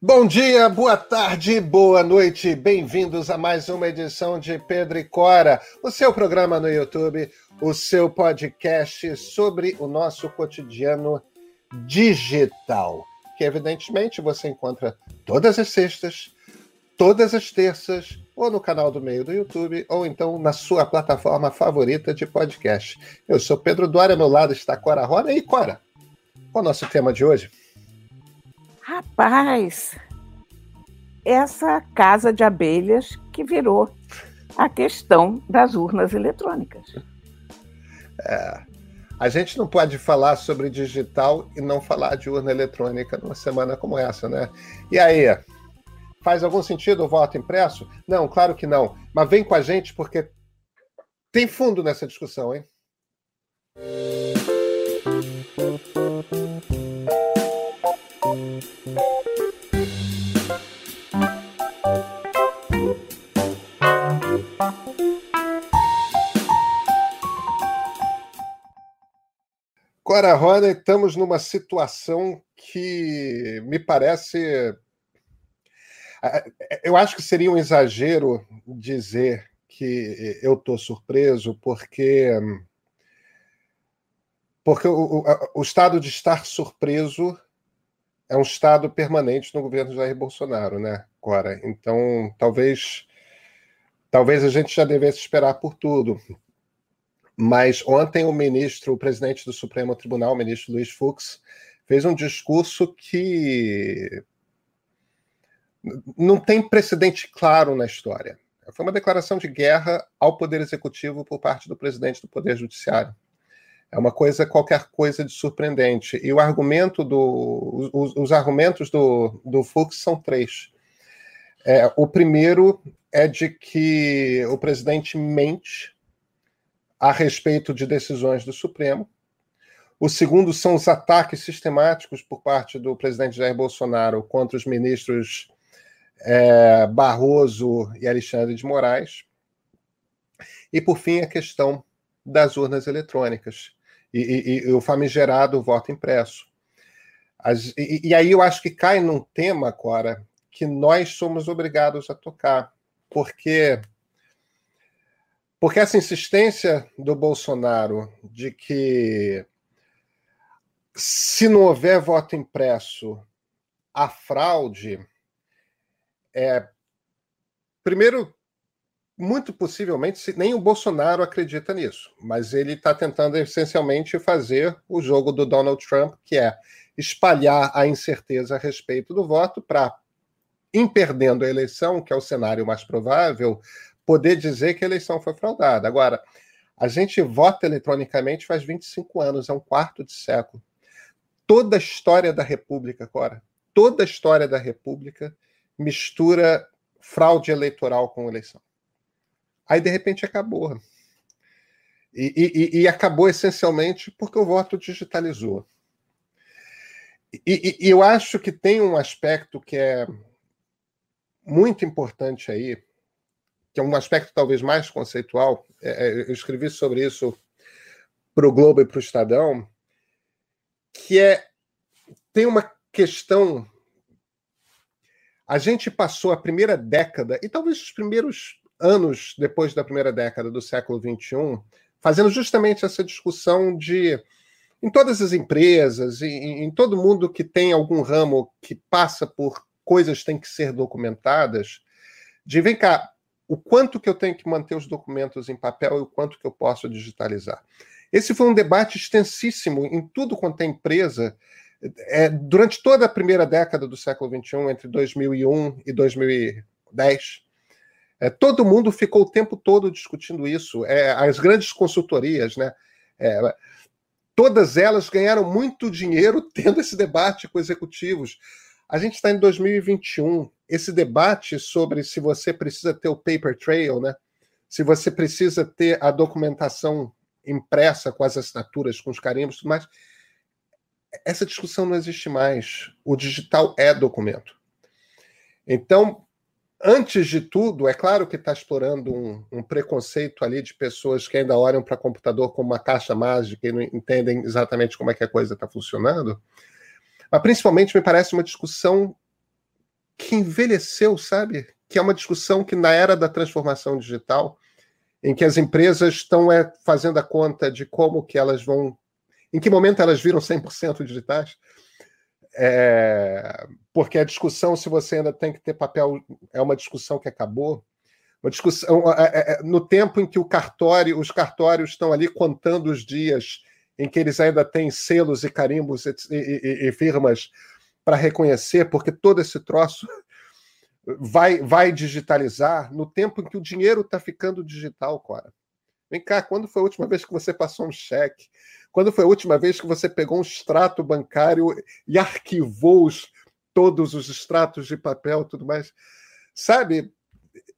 Bom dia, boa tarde, boa noite. Bem-vindos a mais uma edição de Pedro e Cora, o seu programa no YouTube, o seu podcast sobre o nosso cotidiano digital, que evidentemente você encontra todas as sextas, todas as terças, ou no canal do meio do YouTube, ou então na sua plataforma favorita de podcast. Eu sou Pedro Duarte, ao meu lado está Cora Roda. E Cora, qual é o nosso tema de hoje? Rapaz, essa casa de abelhas que virou a questão das urnas eletrônicas. É, a gente não pode falar sobre digital e não falar de urna eletrônica numa semana como essa, né? E aí, faz algum sentido o voto impresso? Não, claro que não. Mas vem com a gente porque tem fundo nessa discussão, hein? Cora Rona, estamos numa situação que me parece. Eu acho que seria um exagero dizer que eu estou surpreso, porque. Porque o, o, o, estado de estar surpreso é um estado permanente no governo Jair Bolsonaro, né, Cora? Então, talvez. Talvez a gente já devesse esperar por tudo. Mas ontem o ministro, o presidente do Supremo Tribunal, o ministro Luiz Fux, fez um discurso que não tem precedente claro na história. Foi uma declaração de guerra ao Poder Executivo por parte do presidente do Poder Judiciário. É uma coisa, qualquer coisa de surpreendente. E o argumento do, os, os argumentos do, do Fux são três. É, o primeiro é de que o presidente mente a respeito de decisões do Supremo. O segundo são os ataques sistemáticos por parte do presidente Jair Bolsonaro contra os ministros é, Barroso e Alexandre de Moraes. E, por fim, a questão das urnas eletrônicas e, e, e o famigerado voto impresso. As, e, e, aí eu acho que cai num tema, Cora, que nós somos obrigados a tocar, porque porque essa insistência do Bolsonaro de que se não houver voto impresso, a fraude é primeiro muito possivelmente nem o Bolsonaro acredita nisso, mas ele está tentando essencialmente fazer o jogo do Donald Trump, que é espalhar a incerteza a respeito do voto para, em perdendo a eleição, que é o cenário mais provável, poder dizer que a eleição foi fraudada. Agora, a gente vota eletronicamente faz 25 anos, é um quarto de século. Toda a história da República, Cora, toda a história da República mistura fraude eleitoral com eleição. Aí, de repente, acabou. E, e, e acabou essencialmente porque o voto digitalizou. E, e eu acho que tem um aspecto que é muito importante aí, que é um aspecto talvez mais conceitual, é, é eu escrevi sobre isso para o Globo e para o Estadão, que é tem uma questão. A gente passou a primeira década, e talvez os primeiros anos depois da primeira década do século XXI, fazendo justamente essa discussão de, em todas as empresas, em, em todo mundo que tem algum ramo que passa por coisas que têm que ser documentadas, de vem cá, o quanto que eu tenho que manter os documentos em papel e o quanto que eu posso digitalizar. Esse foi um debate extensíssimo em tudo quanto é empresa, é, durante toda a primeira década do século XXI, entre 2001 e 2010. É, todo mundo ficou o tempo todo discutindo isso. É, as grandes consultorias, né? É, todas elas ganharam muito dinheiro tendo esse debate com executivos. A gente está em 2021 esse debate sobre se você precisa ter o paper trail, né? se você precisa ter a documentação impressa com as assinaturas, com os carimbos mais, essa discussão não existe mais. O digital é documento. Então, antes de tudo, é claro que está explorando um, um, preconceito ali de pessoas que ainda olham para computador como uma caixa mágica e não entendem exatamente como é que a coisa está funcionando. Mas principalmente me parece uma discussão que envelheceu, sabe? Que é uma discussão que na era da transformação digital, em que as empresas estão é, fazendo a conta de como que elas vão, em que momento elas viram 100% digitais, é, porque a discussão se você ainda tem que ter papel é uma discussão que acabou, uma discussão é, é, é, no tempo em que o cartório, os cartórios estão ali contando os dias em que eles ainda têm selos e carimbos e, e, e firmas para reconhecer, porque todo esse troço vai, vai digitalizar no tempo em que o dinheiro está ficando digital, Cora. Vem cá, quando foi a última vez que você passou um cheque? Quando foi a última vez que você pegou um extrato bancário e arquivou os, todos os extratos de papel tudo mais? Sabe?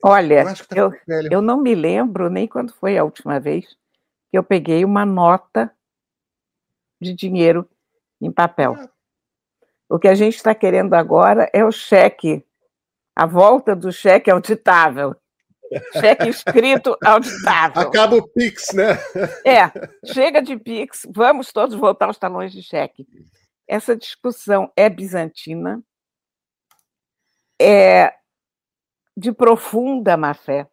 Olha, eu, tá eu, eu não me lembro nem quando foi a última vez que eu peguei uma nota de dinheiro em papel. É. O que a gente está querendo agora é o cheque, a volta do cheque auditável. Cheque escrito auditável. Acaba o Pix, né? É, chega de Pix, vamos todos voltar aos talões de cheque. Essa discussão é bizantina, é de profunda má-fé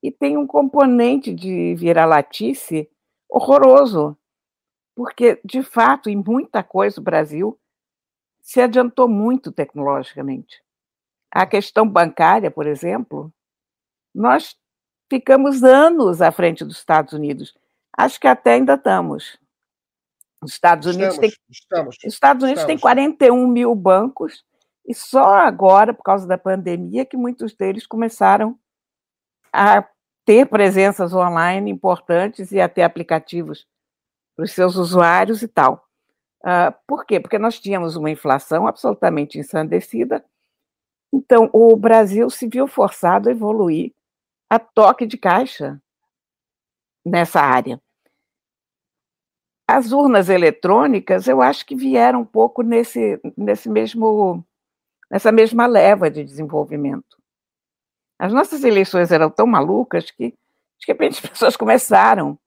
e tem um componente de viralatice horroroso, porque, de fato, em muita coisa o Brasil se adiantou muito tecnologicamente. A questão bancária, por exemplo, nós ficamos anos à frente dos Estados Unidos. Acho que até ainda estamos. Os Estados Unidos, estamos, tem, estamos, Estados Unidos estamos. tem 41 mil bancos, e só agora, por causa da pandemia, que muitos deles começaram a ter presenças online importantes e a ter aplicativos para os seus usuários e tal. Uh, por quê? Porque nós tínhamos uma inflação absolutamente ensandecida, então o Brasil se viu forçado a evoluir a toque de caixa nessa área. As urnas eletrônicas, eu acho que vieram um pouco nesse, nesse mesmo, nessa mesma leva de desenvolvimento. As nossas eleições eram tão malucas que, de repente, as pessoas começaram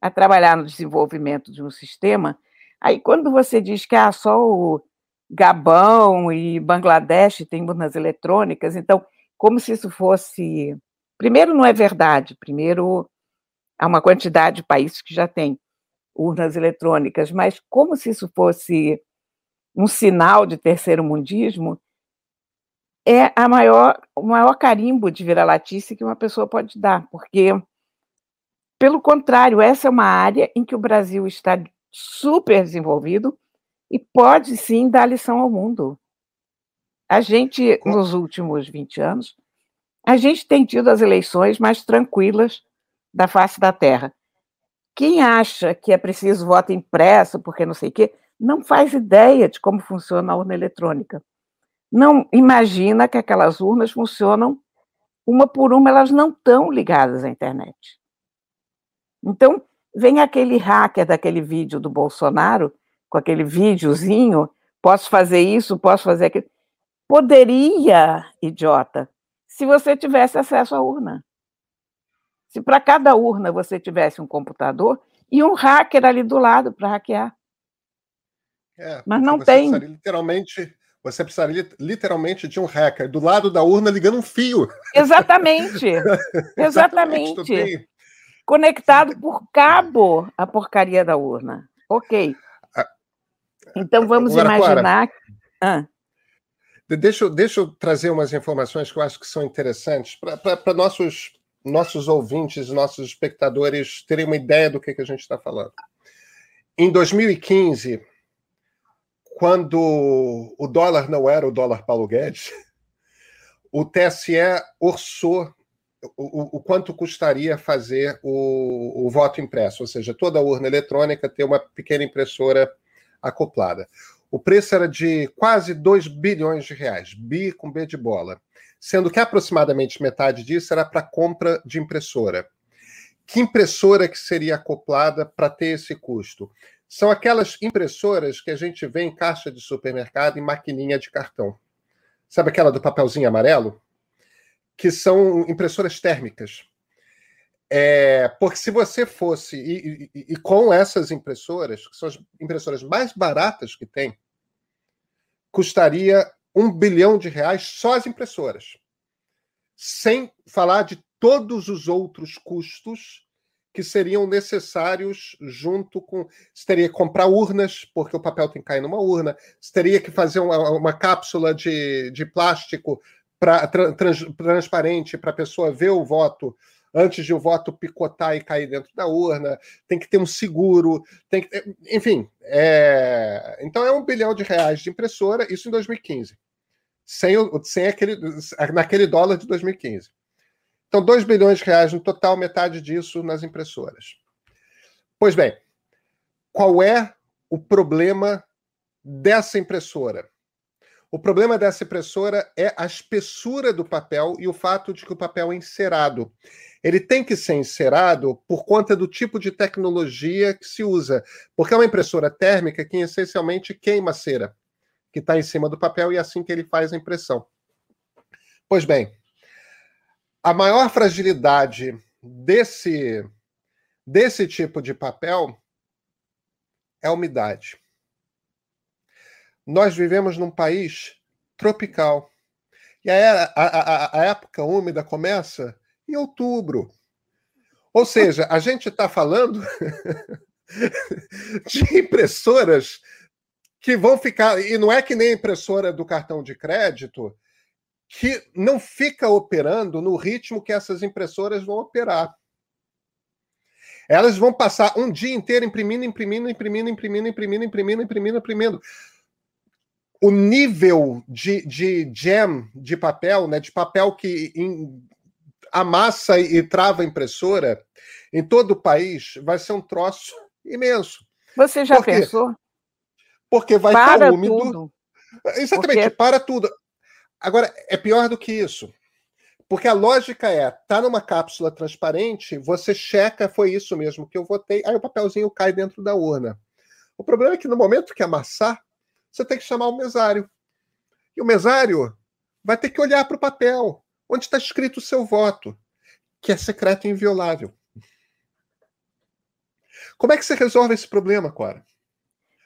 a trabalhar no desenvolvimento de um sistema. Aí, quando você diz que ah, só o Gabão e Bangladesh têm urnas eletrônicas, então, como se isso fosse Primeiro, não é verdade. Primeiro, há uma quantidade de países que já têm urnas eletrônicas, mas como se isso fosse um sinal de terceiro mundismo, é a maior, o maior carimbo de viralatice que uma pessoa pode dar, porque, pelo contrário, essa é uma área em que o Brasil está super desenvolvido e pode sim dar lição ao mundo. A gente, nos últimos 20 anos, a gente tem tido as eleições mais tranquilas da face da Terra. Quem acha que é preciso voto impresso, porque não sei o quê, não faz ideia de como funciona a urna eletrônica. Não imagina que aquelas urnas funcionam uma por uma, elas não estão ligadas à internet. Então, vem aquele hacker daquele vídeo do Bolsonaro, com aquele videozinho, posso fazer isso, posso fazer aquilo. Poderia, idiota, se você tivesse acesso à urna. Se para cada urna você tivesse um computador e um hacker ali do lado para hackear. É, Mas não tem. Literalmente, você precisaria literalmente de um hacker do lado da urna ligando um fio. Exatamente. Exatamente. Conectado por cabo a porcaria da urna. Ok. Ah, então vamos Agora, imaginar. Ah. Deixa, deixa eu trazer umas informações que eu acho que são interessantes para nossos, nossos ouvintes, nossos espectadores terem uma ideia do que, que a gente está falando. Em 2015, quando o dólar não era o dólar Paulo Guedes, o TSE orçou o, o, quanto custaria fazer o, o, voto impresso, ou seja, toda a urna eletrônica ter uma pequena impressora acoplada. O preço era de quase 2 bilhões de reais, bi com B de bola, sendo que aproximadamente metade disso era para compra de impressora. Que impressora que seria acoplada para ter esse custo? São aquelas impressoras que a gente vê em caixa de supermercado em maquininha de cartão. Sabe aquela do papelzinho amarelo? Que são impressoras térmicas. É, porque se você fosse, e, e, e, com essas impressoras, que são as impressoras mais baratas que tem, custaria um bilhão de reais só as impressoras, sem falar de todos os outros custos que seriam necessários junto com. Você teria que comprar urnas, porque o papel tem que cair numa urna, você teria que fazer uma, uma cápsula de, de plástico pra, trans, transparente para a pessoa ver o voto antes de o voto picotar e cair dentro da urna, tem que ter um seguro, tem que ter, enfim. É, então é um bilhão de reais de impressora, isso em 2015. Sem, sem aquele, naquele dólar de 2015. Então, 2 bilhões de reais no total, metade disso nas impressoras. Pois bem, qual é o problema dessa impressora? O problema dessa impressora é a espessura do papel e o fato de que o papel é encerado. Ele tem que ser encerado por conta do tipo de tecnologia que se usa, porque é uma impressora térmica que essencialmente queima cera, que está em cima do papel e é assim que ele faz a impressão. Pois bem, a maior fragilidade desse, desse tipo de papel é a umidade. Nós vivemos num país tropical. E a, a, a, a época úmida começa em outubro. Ou seja, a gente está falando de impressoras que vão ficar. E não é que nem a impressora do cartão de crédito, que não fica operando no ritmo que essas impressoras vão operar. Elas vão passar um dia inteiro imprimindo, imprimindo, imprimindo, imprimindo, imprimindo, imprimindo, imprimindo, imprimindo. O nível de, de jam de papel, né, de papel que in, amassa e trava a impressora em todo o país, vai ser um troço imenso. Você já Por pensou? Porque vai para estar úmido. Tudo. Exatamente, Porque... para tudo. Agora, é pior do que isso. Porque a lógica é, tá numa cápsula transparente, você checa, foi isso mesmo que eu votei, aí o papelzinho cai dentro da urna. O problema é que no momento que amassar, você tem que chamar o mesário. E o mesário vai ter que olhar para o papel, onde está escrito o seu voto, que é secreto e inviolável. Como é que você resolve esse problema, Cora?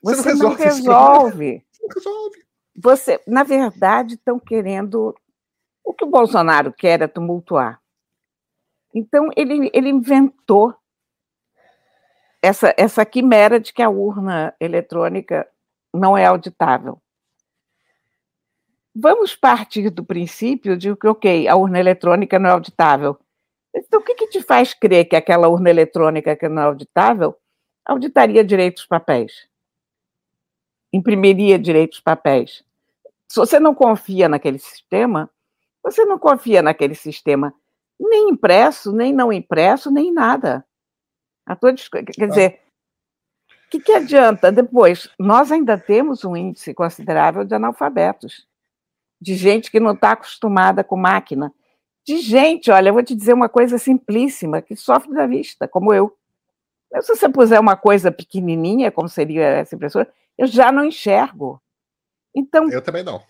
Você, você não resolve. Não resolve. Você não resolve você, na verdade, estão querendo. O que o Bolsonaro quer é tumultuar. Então, ele, ele inventou essa, essa quimera de que a urna eletrônica não é auditável. Vamos partir do princípio de que, ok, a urna eletrônica não é auditável. Então, o que, que te faz crer que aquela urna eletrônica que não é auditável auditaria direitos papéis? Imprimiria direitos papéis? Se você não confia naquele sistema, você não confia naquele sistema nem impresso, nem não impresso, nem nada. A tua, quer dizer, o que, que adianta? Depois, nós ainda temos um índice considerável de analfabetos, de gente que não está acostumada com máquina, de gente, olha, eu vou te dizer uma coisa simplíssima, que sofre da vista, como eu. Se você puser uma coisa pequenininha, como seria essa impressora, eu já não enxergo. Então. Eu também não.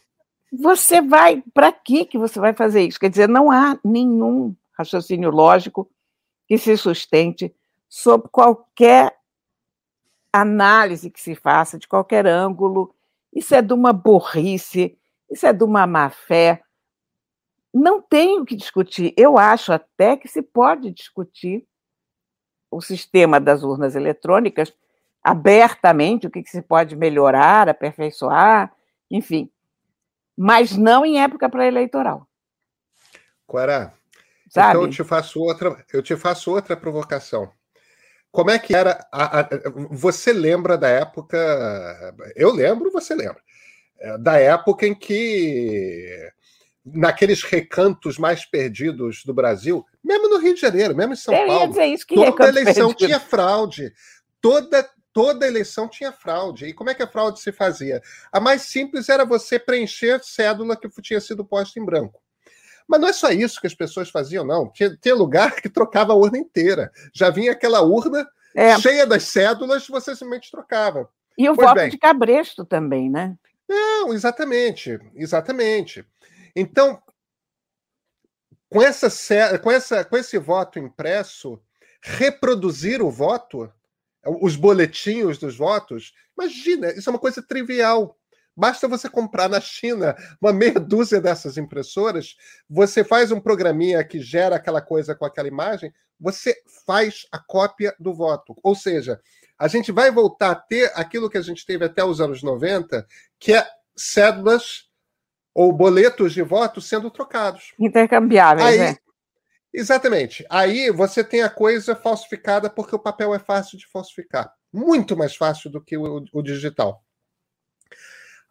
Você vai. Para que que você vai fazer isso? Quer dizer, não há nenhum raciocínio lógico que se sustente sob qualquer análise que se faça, de qualquer ângulo. Isso é de uma burrice, isso é de uma má fé. Não tem o que discutir. Eu acho até que se pode discutir o sistema das urnas eletrônicas abertamente, o que, que se pode melhorar, aperfeiçoar, enfim. Mas não em época pré-eleitoral. Quará, então eu te faço outra, eu te faço outra provocação. Como é que era a, a, você lembra da época? Eu lembro, você lembra é, da época em que naqueles recantos mais perdidos do Brasil, mesmo no Rio de Janeiro, mesmo em São eu Paulo, toda eleição perdido. tinha fraude. Toda toda eleição tinha fraude. E como é que a fraude se fazia? A mais simples era você preencher cédula que tinha sido posta em branco. Mas não é só isso que as pessoas faziam, não. Tinha, tinha lugar que trocava a urna inteira. Já vinha aquela urna é. cheia das cédulas, você simplesmente trocava. E o pois voto bem, de cabresto também, né? Não, exatamente, exatamente. Então, com, essa, com, essa, com esse voto impresso, reproduzir o voto os boletinhos dos votos, imagina, isso é uma coisa trivial. Basta você comprar na China uma meia dúzia dessas impressoras, você faz um programinha que gera aquela coisa com aquela imagem, você faz a cópia do voto. Ou seja, a gente vai voltar a ter aquilo que a gente teve até os anos 90, que é cédulas ou boletos de voto sendo trocados. Intercambiáveis, Aí, né? Exatamente. Aí você tem a coisa falsificada porque o papel é fácil de falsificar. Muito mais fácil do que o, o digital.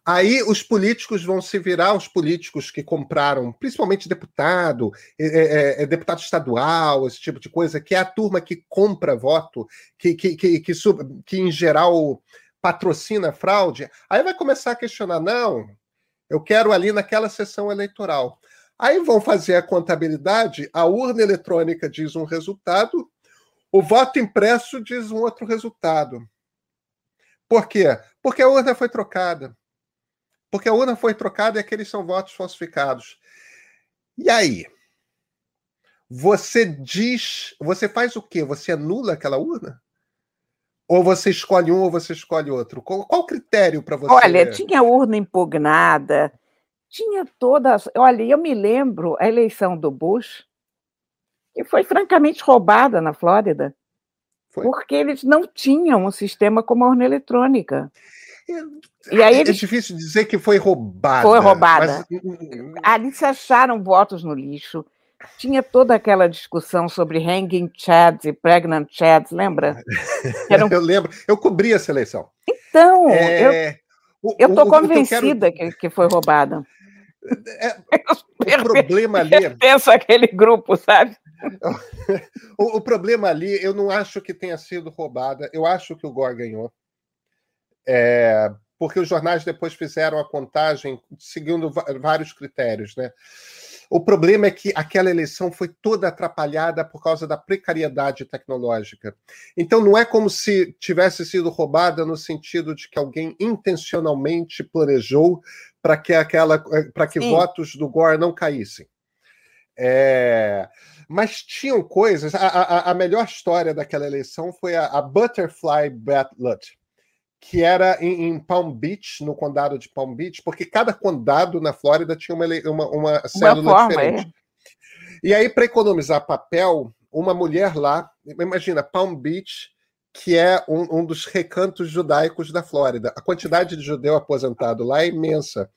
Aí os políticos vão se virar, os políticos que compraram, principalmente deputado, é, é, é, deputado estadual, esse tipo de coisa, que é a turma que compra voto, que, que, que, que, que em geral patrocina fraude. Aí vai começar a questionar: não, eu quero ali naquela sessão eleitoral. Aí vão fazer a contabilidade, a urna eletrônica diz um resultado, o voto impresso diz um outro resultado. Por quê? Porque a urna foi trocada. Porque a urna foi trocada e aqueles são votos falsificados. E aí? Você diz, você faz o quê? Você anula aquela urna? Ou você escolhe um ou você escolhe outro? Qual, qual o critério para você? Olha, tinha urna impugnada, tinha todas. Olha, eu me lembro a eleição do Bush, que foi francamente roubada na Flórida, foi. porque eles não tinham um sistema como a urna eletrônica. É, e aí é eles... É difícil dizer que foi roubada. Foi roubada. Mas... Hum, hum, hum. Ali se acharam votos no lixo. Tinha toda aquela discussão sobre hanging chads e pregnant chads, lembra? Eram... eu lembro. Eu cobri essa eleição. Então, é... eu estou convencida que, quero... que, que foi roubada. É, o problema ali. Penso aquele grupo, sabe? o, o, problema ali, eu não acho que tenha sido roubada. Eu acho que o Gore ganhou. É, porque os jornais depois fizeram a contagem seguindo vários critérios, né? O problema é que aquela eleição foi toda atrapalhada por causa da precariedade tecnológica. Então não é como se tivesse sido roubada no sentido de que alguém intencionalmente planejou para que aquela para que Sim. votos do Gore não caíssem. É, mas tinham coisas. A, a, a, melhor história daquela eleição foi a, a Butterfly Ballot, que era em, em, Palm Beach, no condado de Palm Beach, porque cada condado na Flórida tinha uma, uma, uma célula forma, diferente. É. E aí, para economizar papel, uma mulher lá, imagina, Palm Beach que é um, um, dos recantos judaicos da Flórida. A quantidade de judeu aposentado lá é imensa.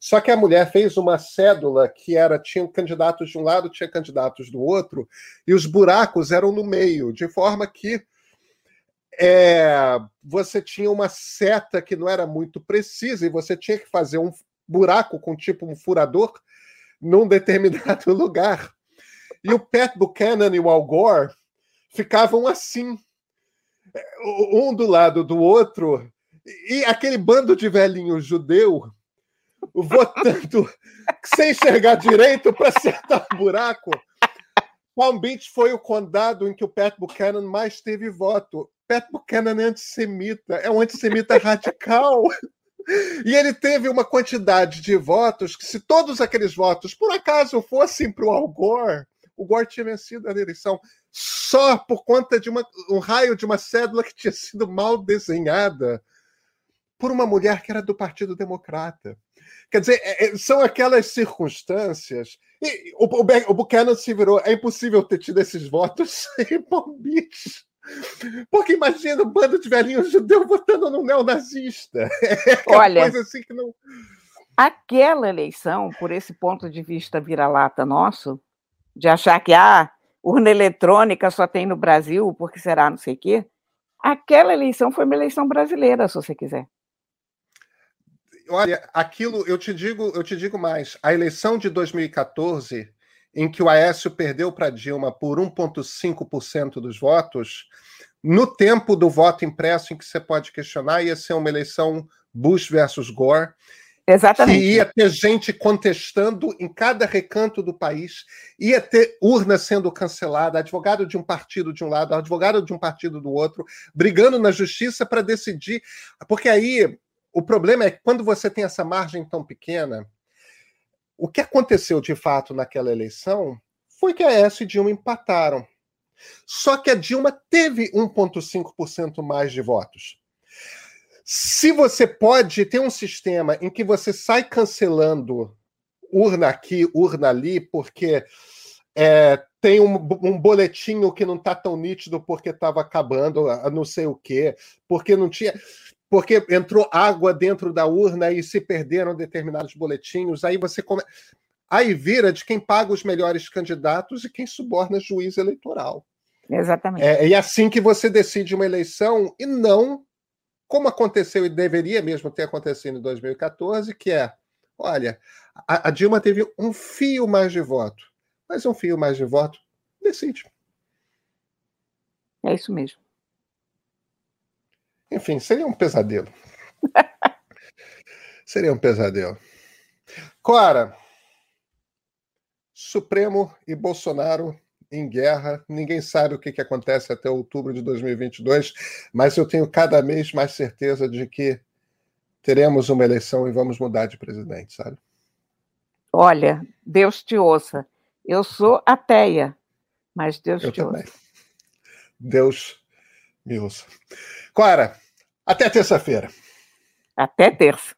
Só que a mulher fez uma cédula que era tinha candidatos de um lado, tinha candidatos do outro, e os buracos eram no meio, de forma que é, você tinha uma seta que não era muito precisa e você tinha que fazer um buraco com tipo um furador num determinado lugar. E o Pat Buchanan e o Al Gore ficavam assim um do lado do outro, e aquele bando de velhinho judeu votando sem enxergar direito para acertar o buraco. Palm Beach foi o condado em que o Pat Buchanan mais teve voto. Pat Buchanan é antissemita, é um antissemita radical. E ele teve uma quantidade de votos que, se todos aqueles votos por acaso fossem para o Al Gore, o Gore tinha vencido a eleição só por conta de uma, um raio de uma cédula que tinha sido mal desenhada por uma mulher que era do Partido Democrata. Quer dizer, é, é são aquelas circunstâncias. E o, o, o Buchanan se virou. É impossível ter tido esses votos em Palm Beach. Porque imagina um bando de velhinhos judeus votando no neonazista. É Olha, coisa assim que não. Aquela eleição, por esse ponto de vista vira-lata nosso, de achar que ah, urna eletrônica só tem no Brasil, porque será não sei o quê. Aquela eleição foi uma eleição brasileira, se você quiser. Olha, aquilo eu te digo, eu te digo mais. A eleição de 2014, em que o Aécio perdeu para Dilma por 1,5% dos votos, no tempo do voto impresso, em que você pode questionar, ia ser uma eleição Bush versus Gore. Exatamente. Que ia ter gente contestando em cada recanto do país, ia ter urna sendo cancelada, advogado de um partido de um lado, advogado de um partido do outro, brigando na justiça para decidir. Porque aí o problema é que quando você tem essa margem tão pequena, o que aconteceu de fato naquela eleição foi que a S e Dilma empataram. Só que a Dilma teve 1,5% mais de votos. Se você pode ter um sistema em que você sai cancelando urna aqui, urna ali, porque é, tem um, um boletinho que não está tão nítido porque estava acabando, não sei o quê, porque não tinha. Porque entrou água dentro da urna e se perderam determinados boletinhos. Aí você come... Aí vira de quem paga os melhores candidatos e quem suborna juiz eleitoral. Exatamente. É, e é assim que você decide uma eleição e não como aconteceu e deveria mesmo ter acontecido em 2014, que é, olha, a, a Dilma teve um fio mais de voto, mas um fio mais de voto decide. É isso mesmo. Enfim, seria um pesadelo. seria um pesadelo. Cora, Supremo e Bolsonaro em guerra. Ninguém sabe o que, que acontece até outubro de 2022, mas eu tenho cada mês mais certeza de que teremos uma eleição e vamos mudar de presidente, sabe? Olha, Deus te ouça. Eu sou ateia, mas Deus eu te também. ouça. Deus me ouça. Clara, até terça-feira. Até terça.